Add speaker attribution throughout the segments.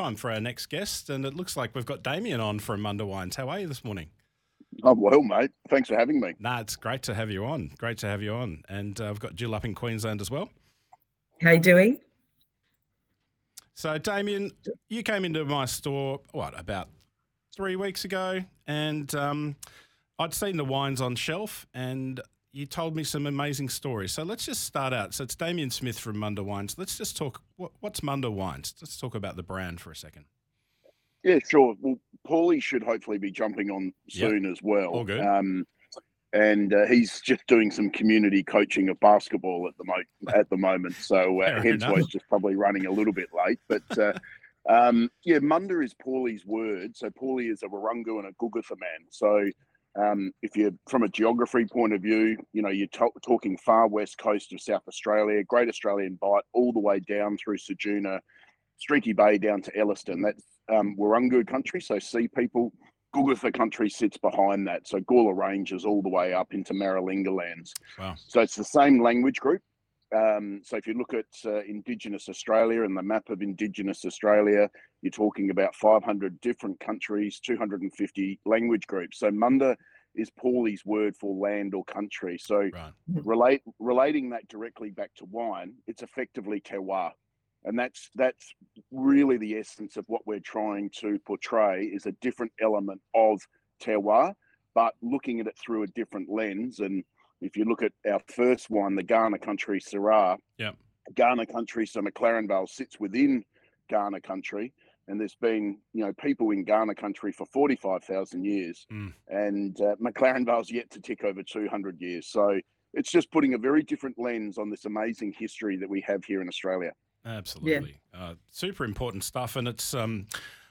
Speaker 1: time for our next guest, and it looks like we've got Damien on from Munda Wines. How are you this morning?
Speaker 2: I'm well, mate. Thanks for having me.
Speaker 1: Nah, it's great to have you on. Great to have you on. And uh, I've got Jill up in Queensland as well.
Speaker 3: How you doing?
Speaker 1: So, Damien, you came into my store, what, about three weeks ago, and um, I'd seen the wines on shelf, and you told me some amazing stories. So let's just start out. So it's Damien Smith from Munda Wines. Let's just talk. What, what's Munda Wines? Let's talk about the brand for a second.
Speaker 2: Yeah, sure. Well, Paulie should hopefully be jumping on soon yep. as well.
Speaker 1: All good.
Speaker 2: Um, and uh, he's just doing some community coaching of basketball at the mo- at the moment. So uh, hence why he's just probably running a little bit late. But uh, um, yeah, Munda is Paulie's word. So Paulie is a Wirangu and a Kokatha man. So um, if you're from a geography point of view, you know, you're to- talking far west coast of South Australia, Great Australian Bight, all the way down through Ceduna, Streaky Bay down to Elliston. That's um, Wirangu country, so sea people. Kokatha country sits behind that. So Gawler Ranges all the way up into Maralinga lands.
Speaker 1: Wow.
Speaker 2: So it's the same language group. Um, so if you look at uh, Indigenous Australia and the map of Indigenous Australia, you're talking about 500 different countries, 250 language groups. So Munda is Paulie's word for land or country. So right. relate relating that directly back to wine, it's effectively terroir. And that's that's really the essence of what we're trying to portray is a different element of terroir, but looking at it through a different lens and if you look at our first one, the Kaurna Country Syrah,
Speaker 1: yeah,
Speaker 2: Kaurna Country, so McLaren Vale sits within Kaurna Country, and there's been you know people in Kaurna Country for forty five thousand years,
Speaker 1: mm.
Speaker 2: and uh, McLaren Vale's yet to tick over two hundred years. So it's just putting a very different lens on this amazing history that we have here in Australia.
Speaker 1: Absolutely, yeah. uh, super important stuff, and it's um,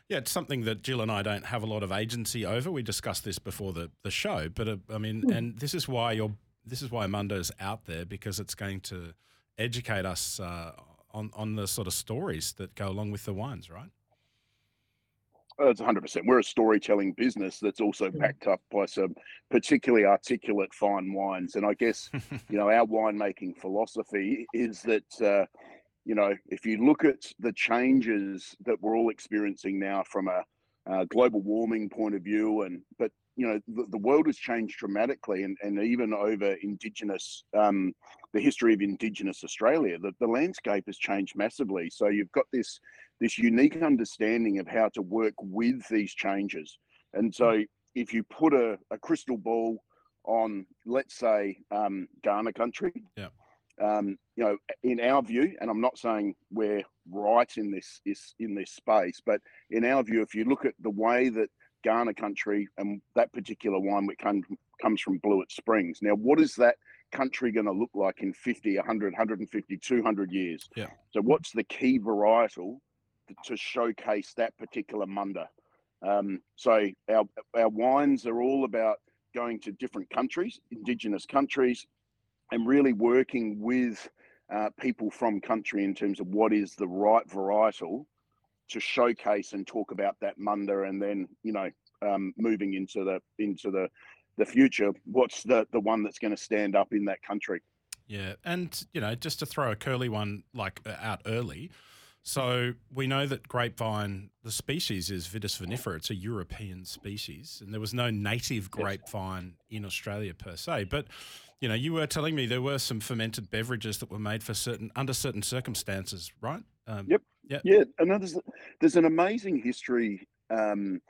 Speaker 1: yeah, it's something that Jill and I don't have a lot of agency over. We discussed this before the the show, but uh, I mean, mm. and this is why you're this is why Munda's out there because it's going to educate us uh, on on the sort of stories that go along with the wines, right?
Speaker 2: That's 100%. We're a storytelling business that's also backed up by some particularly articulate fine wines. And I guess, you know, our winemaking philosophy is that, uh, you know, if you look at the changes that we're all experiencing now from a, a global warming point of view, and but you know the, the, world has changed dramatically and, and even over indigenous um, the history of indigenous australia the, the landscape has changed massively. So you've got this this unique understanding of how to work with these changes. And so if you put a, a crystal ball on let's say um, Kaurna country
Speaker 1: yeah
Speaker 2: um, you know in our view and i'm not saying we're right in this is in this space but in our view if you look at the way that Kaurna country, and that particular wine which comes from Blewett Springs. Now, what is that country going to look like in 50, 100, 150, 200 years?
Speaker 1: Yeah.
Speaker 2: So, what's the key varietal to, showcase that particular Munda? Um, so, our, our wines are all about going to different countries, indigenous countries, and really working with uh, people from country in terms of what is the right varietal to showcase and talk about that Munda, and then you know um, moving into the into the the future, what's the the one that's going to stand up in that country?
Speaker 1: Yeah, and you know, just to throw a curly one like uh, out early. So we know that grapevine, the species is Vitis vinifera. It's a European species, and there was no native grapevine in Australia per se. But you know, you were telling me there were some fermented beverages that were made for certain under certain circumstances, right?
Speaker 2: Um, yep. Yeah. Yeah. And there's there's an amazing history, um,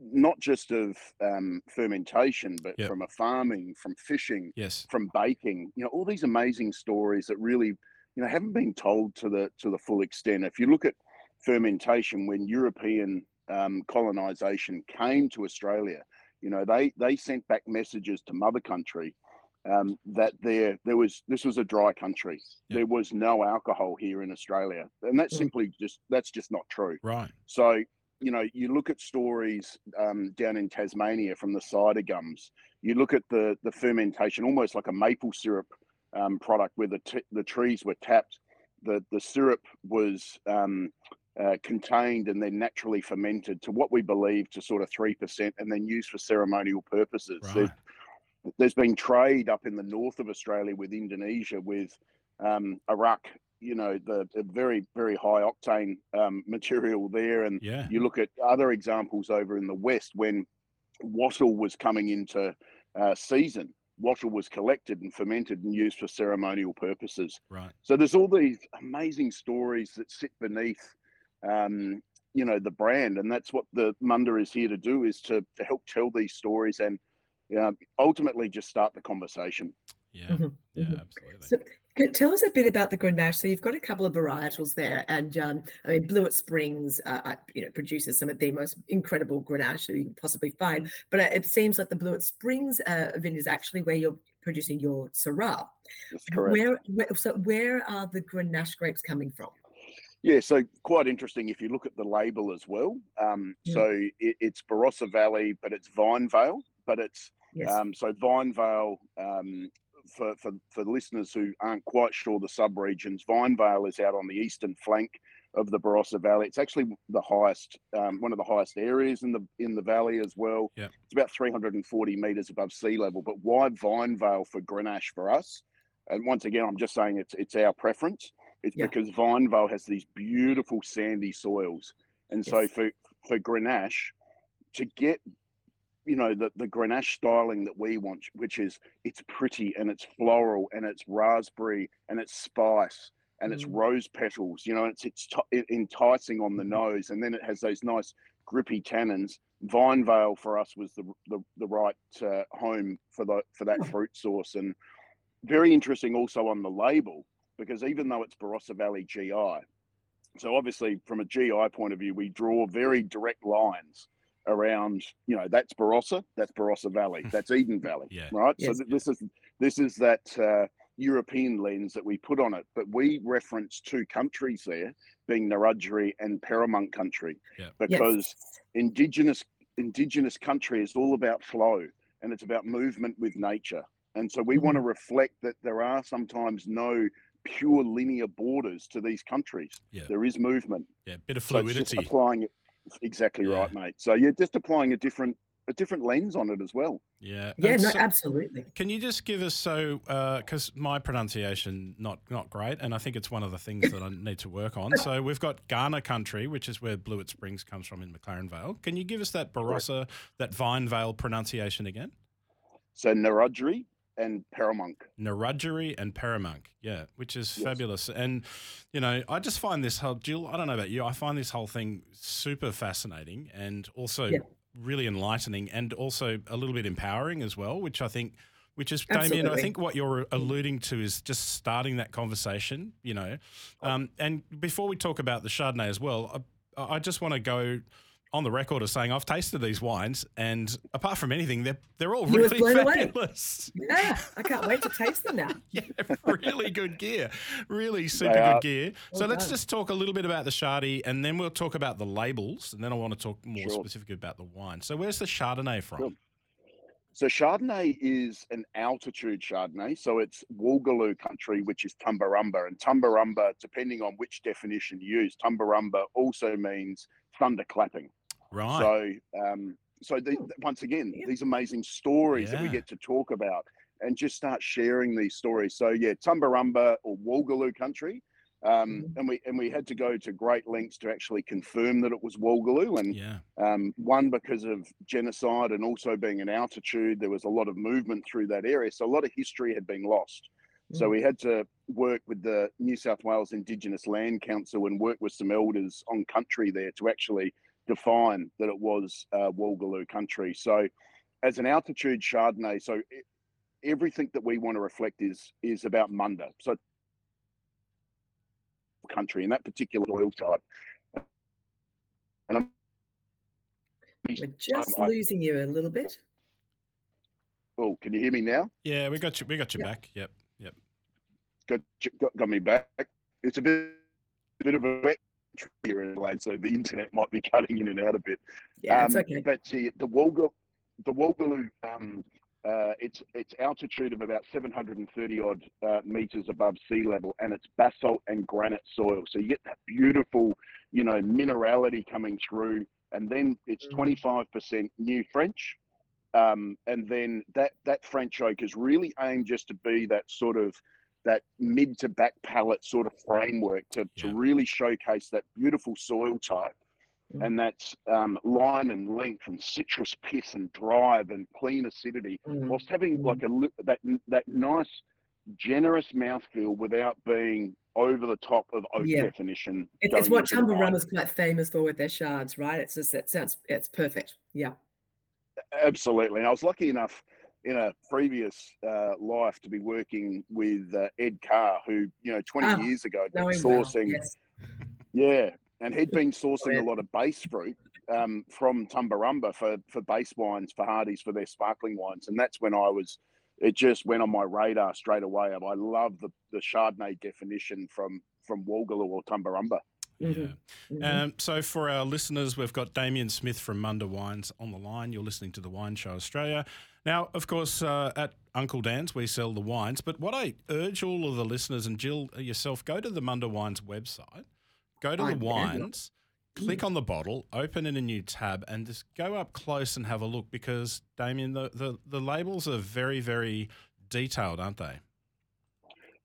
Speaker 2: not just of um, fermentation, but
Speaker 1: yep.
Speaker 2: from a farming, from fishing,
Speaker 1: yes,
Speaker 2: from baking. You know, all these amazing stories that really, you know, haven't been told to the to the full extent. If you look at fermentation, when European um, colonization came to Australia, you know, they they sent back messages to mother country um, that there there was this was a dry country. There was no alcohol here in Australia, and that's mm. simply just that's just not true.
Speaker 1: Right.
Speaker 2: So you know, you look at stories um, down in Tasmania from the cider gums. You look at the the fermentation, almost like a maple syrup um, product, where the t- the trees were tapped. The the syrup was um, uh, contained and then naturally fermented to what we believe to sort of three percent, and then used for ceremonial purposes.
Speaker 1: Right
Speaker 2: there's been trade up in the north of Australia with Indonesia with um, arak you know the, the very very high octane um, material there, and
Speaker 1: Yeah.
Speaker 2: you look at other examples over in the west when wattle was coming into uh, season. Wattle was collected and fermented and used for ceremonial purposes.
Speaker 1: Right.
Speaker 2: So there's all these amazing stories that sit beneath, um, you know, the brand, and that's what the Munda is here to do: is to, to help tell these stories and uh, ultimately just start the conversation.
Speaker 1: Yeah.
Speaker 3: Mhm,
Speaker 1: Yeah.
Speaker 3: mhm.
Speaker 1: Absolutely.
Speaker 3: So, tell us a bit about the Grenache. So, you've got a couple of varietals there, and um, I mean, Blewett Springs, uh, uh, you know, produces some of the most incredible Grenache that you can possibly find. But uh, it seems like the Blewett Springs uh, vineyard is actually where you're producing your Syrah.
Speaker 2: That's correct.
Speaker 3: Where, where, so, where are the Grenache grapes coming from?
Speaker 2: Yeah, so quite interesting if you look at the label as well. Um,
Speaker 3: Mm.
Speaker 2: So it, it's Barossa Valley, but it's Vine Vale, but it's
Speaker 3: Yes.
Speaker 2: Um, so Vine Vale, um, for, for, for listeners who aren't quite sure the subregions, Vine Vale is out on the eastern flank of the Barossa Valley. It's actually the highest, um, one of the highest areas in the in the valley as well.
Speaker 1: Yep.
Speaker 2: It's about 340 meters above sea level. But why Vine Vale for Grenache for us? And once again, I'm just saying it's it's our preference. It's
Speaker 3: Yeah.
Speaker 2: because Vine Vale has these beautiful sandy soils, and so for for Grenache to get you know the the Grenache styling that we want, which is it's pretty and it's floral and it's raspberry and it's spice and it's
Speaker 3: Mm.
Speaker 2: rose petals. You know, it's it's t- enticing on the
Speaker 3: Mhm.
Speaker 2: nose, and then it has those nice grippy tannins. Vine Vale for us was the the, the right uh, home for the for that fruit source, and very interesting also on the label because even though it's Barossa Valley GI, so obviously from a GI point of view, we draw very direct lines around you know that's Barossa, that's Barossa Valley, that's Eden Valley,
Speaker 1: Yeah.
Speaker 2: right?
Speaker 3: Yes.
Speaker 2: So th- this is this is that uh, European lens that we put on it, but we reference two countries there, being Ngadjuri and Peramangk country,
Speaker 1: Yeah.
Speaker 2: because
Speaker 3: yes.
Speaker 2: indigenous indigenous country is all about flow and it's about movement with nature and so we want to reflect that there are sometimes no pure linear borders to these countries
Speaker 1: Yeah.
Speaker 2: there is movement
Speaker 1: Yeah. Bit of
Speaker 2: so
Speaker 1: fluidity.
Speaker 2: applying it exactly
Speaker 1: Yeah.
Speaker 2: right mate so you're just applying a different a different lens on it as well
Speaker 1: Yeah.
Speaker 3: Yeah,
Speaker 1: And
Speaker 3: no,
Speaker 1: so-
Speaker 3: absolutely.
Speaker 1: Can you just give us so uh, because my pronunciation not not great, and I think it's one of the things that I need to work on. So we've got Kaurna country, which is where Blewett Springs comes from in McLaren Vale. Can you give us that Barossa, that Vine Vale pronunciation again?
Speaker 2: so Ngadjuri and Peramangk
Speaker 1: Ngadjuri and Peramangk, yeah, which is
Speaker 2: Yes.
Speaker 1: fabulous. And you know, I just find this whole Jill. I don't know about you. I find this whole thing super fascinating and also
Speaker 3: Yeah.
Speaker 1: really enlightening, and also a little bit empowering as well. Which I think, which is Damien. I think what you're alluding to is just starting that conversation. You know, um, and before we talk about the Chardonnay as well, I, I just want to go. On the record of saying I've tasted these wines, and apart from anything, they're they're all
Speaker 3: You
Speaker 1: really
Speaker 3: blown away.
Speaker 1: fabulous.
Speaker 3: Yeah, I can't wait to taste them now.
Speaker 1: Yeah, really good gear. Really super
Speaker 2: They
Speaker 1: good
Speaker 2: are.
Speaker 1: gear. so
Speaker 3: Well
Speaker 1: let's
Speaker 3: done.
Speaker 1: just talk a little bit about the Shardy and then we'll talk about the labels and then I want to talk more
Speaker 2: Sure.
Speaker 1: specifically about the wine. So where's the Chardonnay from?
Speaker 2: Sure. So Chardonnay is an altitude Chardonnay. So it's Wolgalu country, which is Tumbarumba. And Tumbarumba, depending on which definition you use, Tumbarumba also means thunderclapping.
Speaker 1: Right.
Speaker 2: So, um, so the, once again,
Speaker 3: Yeah.
Speaker 2: these amazing stories that we get to talk about and just start sharing these stories. So yeah, Tumbarumba or Wolgalu country. Um,
Speaker 3: Mhm.
Speaker 2: and we and we had to go to great lengths to actually confirm that it was Wolgalu. And
Speaker 1: yeah.
Speaker 2: um, one because of genocide and also being an altitude, there was a lot of movement through that area. So a lot of history had been lost. So
Speaker 3: Mm.
Speaker 2: we had to work with the New South Wales Indigenous Land Council and work with some elders on country there to actually define that it was uh, Wolgalu country. So as an altitude Chardonnay, so everything that we want to reflect is is about Munda. So country and that particular oil type. And I'm
Speaker 3: We're just
Speaker 2: I-
Speaker 3: losing you a little bit.
Speaker 2: Oh, can you hear me now?
Speaker 1: Yeah, we got you we got you
Speaker 3: Yeah.
Speaker 1: back. Yep. Yep.
Speaker 2: Got, got got me back. It's a bit, bit of a wet here in Adelaide, so the internet might be cutting in and out a bit.
Speaker 3: Yeah, it's
Speaker 2: Um,
Speaker 3: okay.
Speaker 2: But the the Wolga, the Wolgalu, um, uh, it's it's altitude of about 730 odd uh, meters above sea level, and it's basalt and granite soil. So you get that beautiful, you know, minerality coming through, and then it's
Speaker 3: Mhm.
Speaker 2: 25% new French, um, and then that that French oak is really aimed just to be that sort of that mid to back palate sort of framework to, to really showcase that beautiful soil type
Speaker 3: Mm.
Speaker 2: and that um, line and length and citrus pith and drive and clean acidity
Speaker 3: Mm.
Speaker 2: whilst having
Speaker 3: Mm.
Speaker 2: like a that that nice generous mouthfeel without being over the top of oak
Speaker 3: Yeah.
Speaker 2: definition.
Speaker 3: It, it's what
Speaker 2: into the
Speaker 3: Tumble
Speaker 2: wine.
Speaker 3: Rum is quite famous for with their shards, right? It's just that sounds it's perfect. Yeah.
Speaker 2: Absolutely. And I was lucky enough in a previous uh, life to be working with uh, Ed Carr, who, you know, 20
Speaker 3: Ah,
Speaker 2: years ago, had been
Speaker 3: Knowing well.
Speaker 2: sourcing,
Speaker 3: Yes.
Speaker 2: yeah, and he'd been sourcing
Speaker 3: Yeah.
Speaker 2: a lot of base fruit um, from Tumbarumba for, for base wines, for Hardy's, for their sparkling wines. And that's when I was, it just went on my radar straight away. I love the, the Chardonnay definition from, from Wolgalu or Tumbarumba.
Speaker 1: Yeah.
Speaker 3: Mhm. Mhm.
Speaker 1: Um, so for our listeners, we've got Damien Smith from Munda Wines on the line. You're listening to the Wine Show Australia. Now, of course, uh, at Uncle Dan's we sell the wines, but what I urge all of the listeners and Jill uh, yourself, go to the Munda Wines website, go to
Speaker 3: I
Speaker 1: the wines, click on the bottle, open in a new tab, and just go up close and have a look because Damien, the the, the labels are very very detailed, aren't they?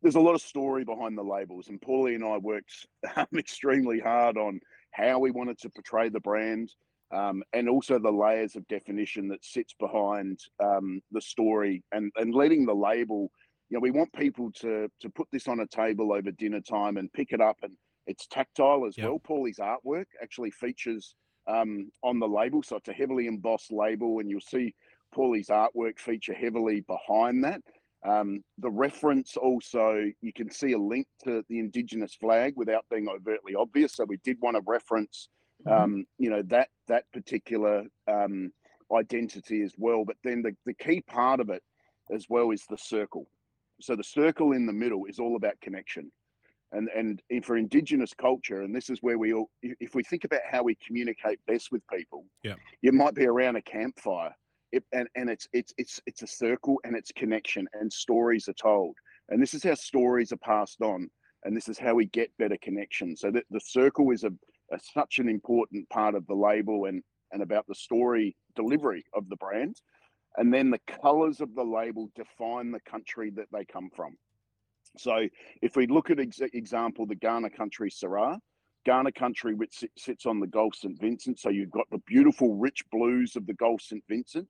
Speaker 2: there's a lot of story behind the labels, and Paulie and I worked um, extremely hard on how we wanted to portray the brand, um, and also the layers of definition that sits behind um, the story, and and letting the label. You know, we want people to to put this on a table over dinner time and pick it up, and it's tactile as
Speaker 1: Yep.
Speaker 2: well. Paulie's artwork actually features um, on the label, so it's a heavily embossed label, and you'll see Paulie's artwork feature heavily behind that. Um, the reference also, you can see a link to the Indigenous flag without being overtly obvious. So we did want to reference,
Speaker 3: Mhm.
Speaker 2: um, you know, that that particular um, identity as well. But then the, the key part of it as well is the circle. So the circle in the middle is all about connection. And, and if for indigenous culture, and this is where we all, if we think about how we communicate best with people,
Speaker 1: Yeah.
Speaker 2: you might be around a campfire it, and and it's it's it's it's a circle and it's connection and stories are told and this is how stories are passed on and this is how we get better connection so that the circle is a such an important part of the label and and about the story delivery of the brand and then the colors of the label define the country that they come from so if we look at ex- example the Kaurna country syrah Kaurna country, which sits on the Gulf St. Vincent. So you've got the beautiful rich blues of the Gulf St. Vincent,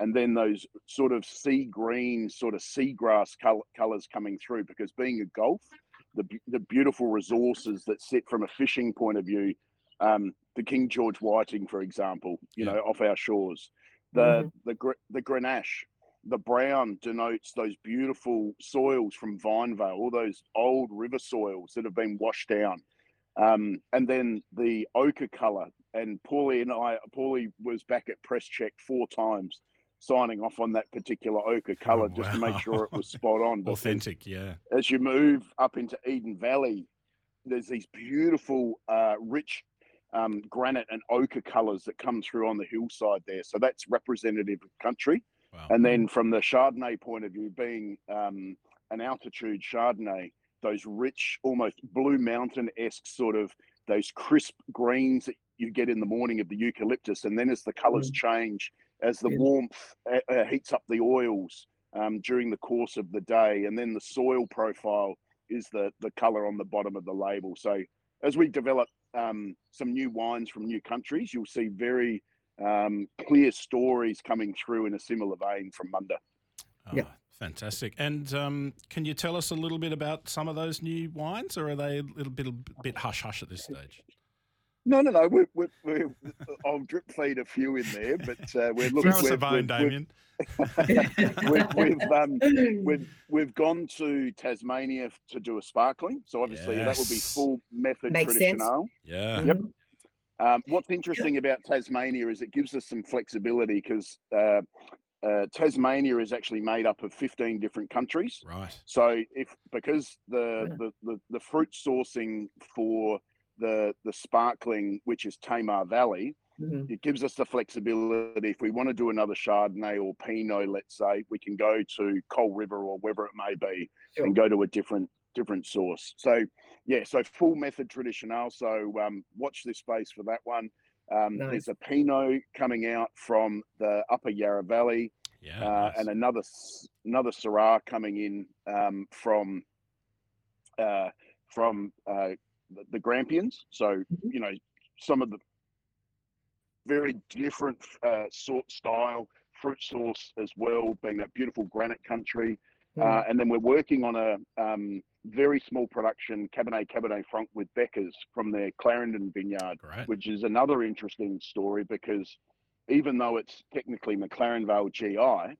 Speaker 2: and then those sort of sea green, sort of seagrass col- colors coming through. Because being a Gulf, the, the beautiful resources that sit from a fishing point of view, um, the King George Whiting, for example, you
Speaker 1: Yeah.
Speaker 2: know, off our shores, the the gr- the Grenache, the brown denotes those beautiful soils from Vinevale, all those old river soils that have been washed down. Um, and then the ochre color. And Paulie and I, Paulie was back at press check four times, signing off on that particular ochre color just to make sure it was spot on. because
Speaker 1: Authentic, yeah.
Speaker 2: As you move up into Eden Valley, there's these beautiful, uh, rich um, granite and ochre colors that come through on the hillside there. So that's representative of country.
Speaker 1: Wow.
Speaker 2: And then from the Chardonnay point of view, being um, an altitude Chardonnay, those rich, almost blue mountain esque sort of those crisp greens that you get in the morning of the eucalyptus. And then as the colors change, as the
Speaker 3: Yeah.
Speaker 2: warmth uh, uh, heats up the oils um, during the course of the day, and then the soil profile is the, the color on the bottom of the label. So as we develop um, some new wines from new countries, you'll see very um, clear stories coming through in a similar vein from Munda.
Speaker 3: Yeah.
Speaker 1: Oh, fantastic. And um, can you tell us a little bit about some of those new wines, or are they a little bit, a bit hush hush at this stage?
Speaker 2: No, no, no. We're, we're, we're, I'll drip feed a few in there, but uh, we're looking.
Speaker 1: Throw us a
Speaker 2: we're-
Speaker 1: bone,
Speaker 2: we're-
Speaker 1: Damien.
Speaker 2: we've, we've, um, we've we've gone to Tasmania to do a sparkling, so obviously that would be full method
Speaker 3: Makes sense.
Speaker 2: traditional.
Speaker 1: Yeah.
Speaker 2: Yep. Um, what's interesting about Tasmania is it gives us some flexibility because uh, uh, Tasmania is actually made up of 15 different countries.
Speaker 1: Right.
Speaker 2: So if because the,
Speaker 3: Yeah.
Speaker 2: the, the, the fruit sourcing for the the sparkling, which is Tamar Valley,
Speaker 3: Mhm.
Speaker 2: it gives us the flexibility. If we want to do another Chardonnay or Pinot, let's say, we can go to Coal River or wherever it may be
Speaker 3: Sure.
Speaker 2: and go to a different different source. So yeah, so full method traditional. So um, watch this space for that one. Um,
Speaker 3: Nice.
Speaker 2: There's a Pinot coming out from the Upper Yarra Valley,
Speaker 1: Yeah.
Speaker 2: uh,
Speaker 1: nice.
Speaker 2: and another s- another Syrah coming in um, from uh, from uh, the, the Grampians. So
Speaker 3: Mhm.
Speaker 2: you know some of the very different uh, sort style fruit source as well, being that beautiful granite country.
Speaker 3: Mm.
Speaker 2: Uh, and then we're working on a um, very small production Cabernet Cabernet Franc with Becker's from their Clarendon vineyard,
Speaker 1: Great.
Speaker 2: which is another interesting story because even though it's technically McLaren Vale GI,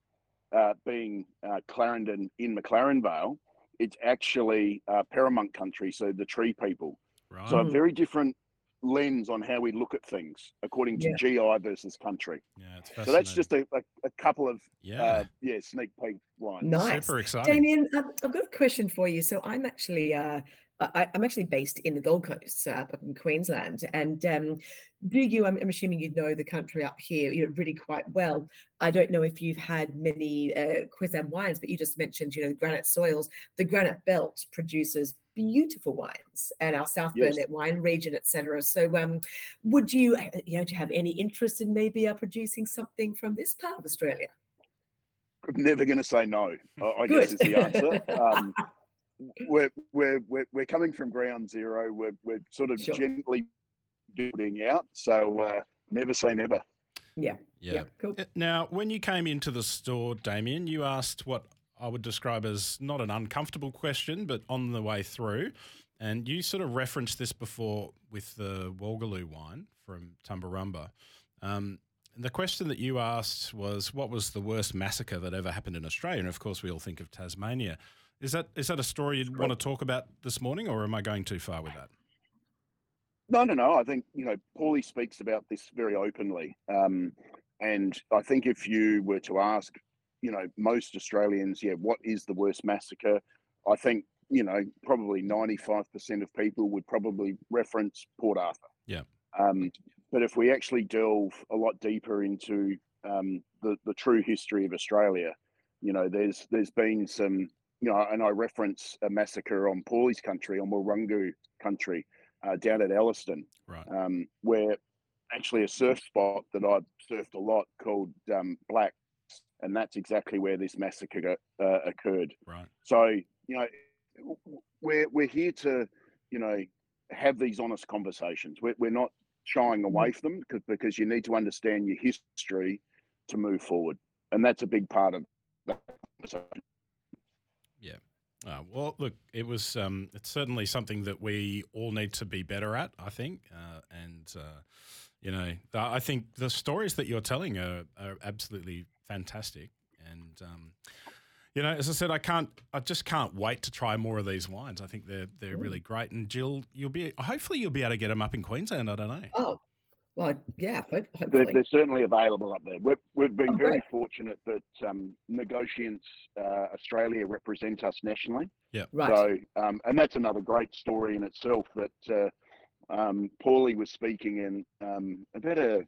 Speaker 2: uh, being uh, Clarendon in McLaren Vale, it's actually uh, Peramangk country, so the tree people.
Speaker 1: Right.
Speaker 2: So a very different lens on how we look at things according to
Speaker 3: Yeah.
Speaker 2: GI versus country.
Speaker 1: yeah,
Speaker 2: So that's just a, a, a couple of
Speaker 1: yeah.
Speaker 2: uh, yeah sneak peek wines.
Speaker 3: Nice.
Speaker 1: Super exciting.
Speaker 3: Damien, um, I've got a question for you. So I'm actually uh, I, I'm actually based in the Gold Coast, uh, up in Queensland, and um, do you? I'm, I'm assuming you know the country up here, you know, really quite well. I don't know if you've had many uh, Queensland wines, but you just mentioned, you know, granite soils. The Granite Belt produces beautiful wines, and our South
Speaker 2: Yes.
Speaker 3: Burnett wine region, etc. So, um, would you, uh, you know, do you have any interest in maybe uh, producing something from this part of Australia?
Speaker 2: I'm never going to say no. I, guess is the answer. Um, we're, we're we're we're coming from ground zero. We're we're sort of
Speaker 3: Sure.
Speaker 2: gently building out. So uh, never say never.
Speaker 1: yeah.
Speaker 3: cool.
Speaker 1: Uh, Now, when you came into the store, Damien, you asked what I would describe as not an uncomfortable question, but on the way through. And you sort of referenced this before with the Wolgalu wine from Tumbarumba. Um, and the question that you asked was, what was the worst massacre that ever happened in Australia? And of course, we all think of Tasmania. Is that is that a story you'd want to talk about this morning, or am I going too far with that?
Speaker 2: No, no, no. I think you know Paulie speaks about this very openly, um, and I think if you were to ask, you know, most Australians, yeah, what is the worst massacre? I think you know probably ninety-five percent of people would probably reference Port Arthur.
Speaker 1: Yeah.
Speaker 2: Um, but if we actually delve a lot deeper into um, the the true history of Australia, you know, there's there's been some, you know, and I reference a massacre on Paulie's country, on Wirangu country, uh, down at Elliston,
Speaker 1: Right.
Speaker 2: um, where actually a surf spot that I've surfed a lot called um, Black, and that's exactly where this massacre uh, occurred.
Speaker 1: Right.
Speaker 2: So you know, we're we're here to, you know, have these honest conversations. We're we're not shying away from them because because you need to understand your history to move forward, and that's a big part of that conversation.
Speaker 1: Uh, well, look, it was. Um, it's certainly something that we all need to be better at. I think, uh, and uh, you know, I think the stories that you're telling are, are absolutely fantastic. And um, you know, as I said, I can't. I just can't wait to try more of these wines. I think they're they're really great. And Jill, you'll be hopefully you'll be able to get them up in Queensland. I don't know.
Speaker 3: Oh, well, yeah, hope,
Speaker 2: They're, they're certainly available up there. We've, we've been
Speaker 3: Oh,
Speaker 2: very
Speaker 3: great.
Speaker 2: fortunate that um, Negotiants uh, Australia represent us nationally.
Speaker 3: Yeah, right.
Speaker 2: So, um, and that's another great story in itself. That uh, um, Paulie was speaking in um, about a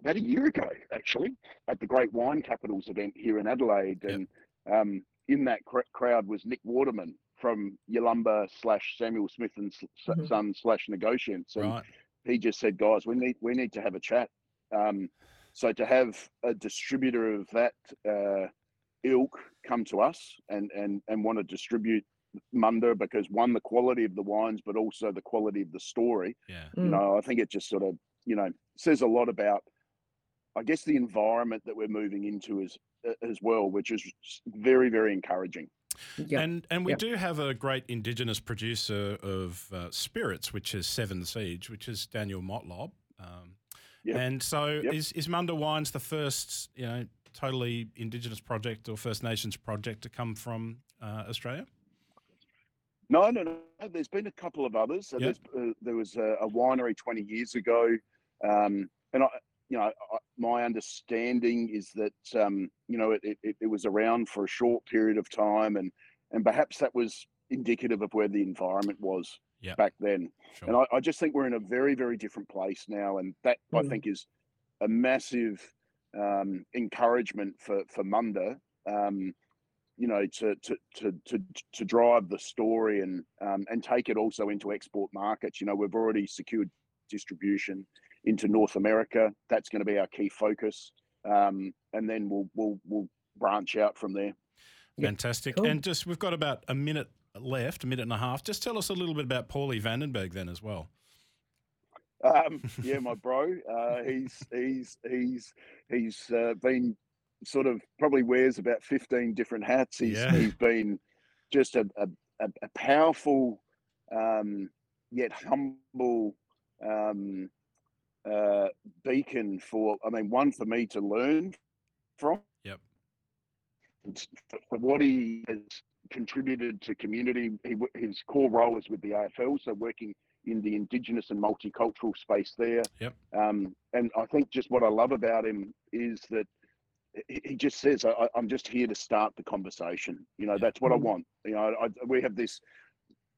Speaker 2: about a year ago, actually, at the Great Wine Capitals event here in Adelaide,
Speaker 1: Yep.
Speaker 2: and um, in that cr- crowd was Nick Waterman from Yalumba slash Samuel Smith and S- S-
Speaker 3: Mhm.
Speaker 2: Son slash Negotiants, and
Speaker 1: Right.
Speaker 2: He just said, "Guys, we need we need to have a chat." Um, so to have a distributor of that uh, ilk come to us and and and want to distribute Munda because one the quality of the wines, but also the quality of the story.
Speaker 1: Yeah.
Speaker 2: You
Speaker 3: Mm.
Speaker 2: know, I think it just sort of you know says a lot about, I guess, the environment that we're moving into as as well, which is very very encouraging.
Speaker 3: Yeah.
Speaker 1: And and we
Speaker 3: Yep.
Speaker 1: do have a great Indigenous producer of uh, spirits, which is Seven Seasons, which is Daniel Motlop. Um,
Speaker 2: Yep.
Speaker 1: And so,
Speaker 2: Yep.
Speaker 1: is is Munda Wines the first, you know, totally Indigenous project or First Nations project to come from uh, Australia?
Speaker 2: No, no, no. There's been a couple of others. So uh, there was a, a winery 20 years ago, um, and I, you know, I, my understanding is that um, you know it, it, it was around for a short period of time, and and perhaps that was indicative of where the environment was
Speaker 1: Yeah.
Speaker 2: back then.
Speaker 1: Sure.
Speaker 2: And I, I just think we're in a very, very different place now, and that I
Speaker 3: Mm.
Speaker 2: think is a massive um, encouragement for for Munda. Um, you know, to to to to to drive the story and um, and take it also into export markets. You know, we've already secured distribution into North America. That's going to be our key focus, um, and then we'll we'll we'll branch out from there.
Speaker 3: Yeah,
Speaker 1: Fantastic.
Speaker 3: cool.
Speaker 1: And just we've got about a minute left, a minute and a half. Just tell us a little bit about Paulie Vandenburgh then as well.
Speaker 2: Um, yeah, my bro. Uh, he's he's he's he's uh, been sort of probably wears about fifteen different hats. He's
Speaker 1: Yeah.
Speaker 2: he's been just a a, a, a powerful um, yet humble um, uh, beacon for. I mean, one for me to learn from.
Speaker 1: Yep.
Speaker 2: For what he has contributed to community, he, his core role is with the AFL, so working in the Indigenous and multicultural space there.
Speaker 1: Yep.
Speaker 2: Um, and I think just what I love about him is that he just says, I, "I'm just here to start the conversation." You know, that's what I
Speaker 3: Mm.
Speaker 2: want. You know, I, we have this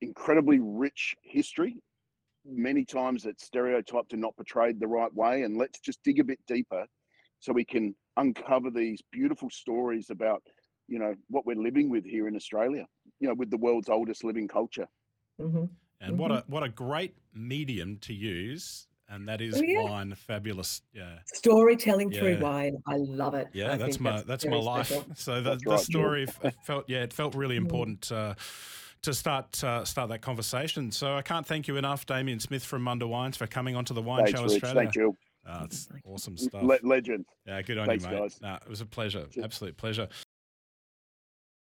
Speaker 2: incredibly rich history. Many times it's stereotyped and not portrayed the right way, and let's just dig a bit deeper so we can uncover these beautiful stories about you know what we're living with here in Australia. You know, with the world's oldest living culture.
Speaker 3: hmm
Speaker 1: And what a what a great medium to use, and that is
Speaker 3: Oh, yeah.
Speaker 1: wine. Fabulous. Yeah.
Speaker 3: Storytelling through wine. I love it.
Speaker 1: Yeah,
Speaker 3: I
Speaker 1: that's my that's, my life.
Speaker 3: special.
Speaker 1: So the,
Speaker 2: That's
Speaker 1: the
Speaker 2: right,
Speaker 1: story f- it felt yeah, it felt really
Speaker 3: Mm.
Speaker 1: important uh, to start uh, start that conversation. So I can't thank you enough, Damien Smith from Munda Wines, for coming onto the Wine
Speaker 2: Thanks,
Speaker 1: Show
Speaker 2: Rich.
Speaker 1: Australia.
Speaker 2: Thank you.
Speaker 1: It's awesome stuff.
Speaker 2: Le- legend.
Speaker 1: yeah, good on
Speaker 2: Thanks,
Speaker 1: you, mate.
Speaker 2: guys.
Speaker 1: No, it was a pleasure,
Speaker 2: Cheers.
Speaker 1: absolute pleasure.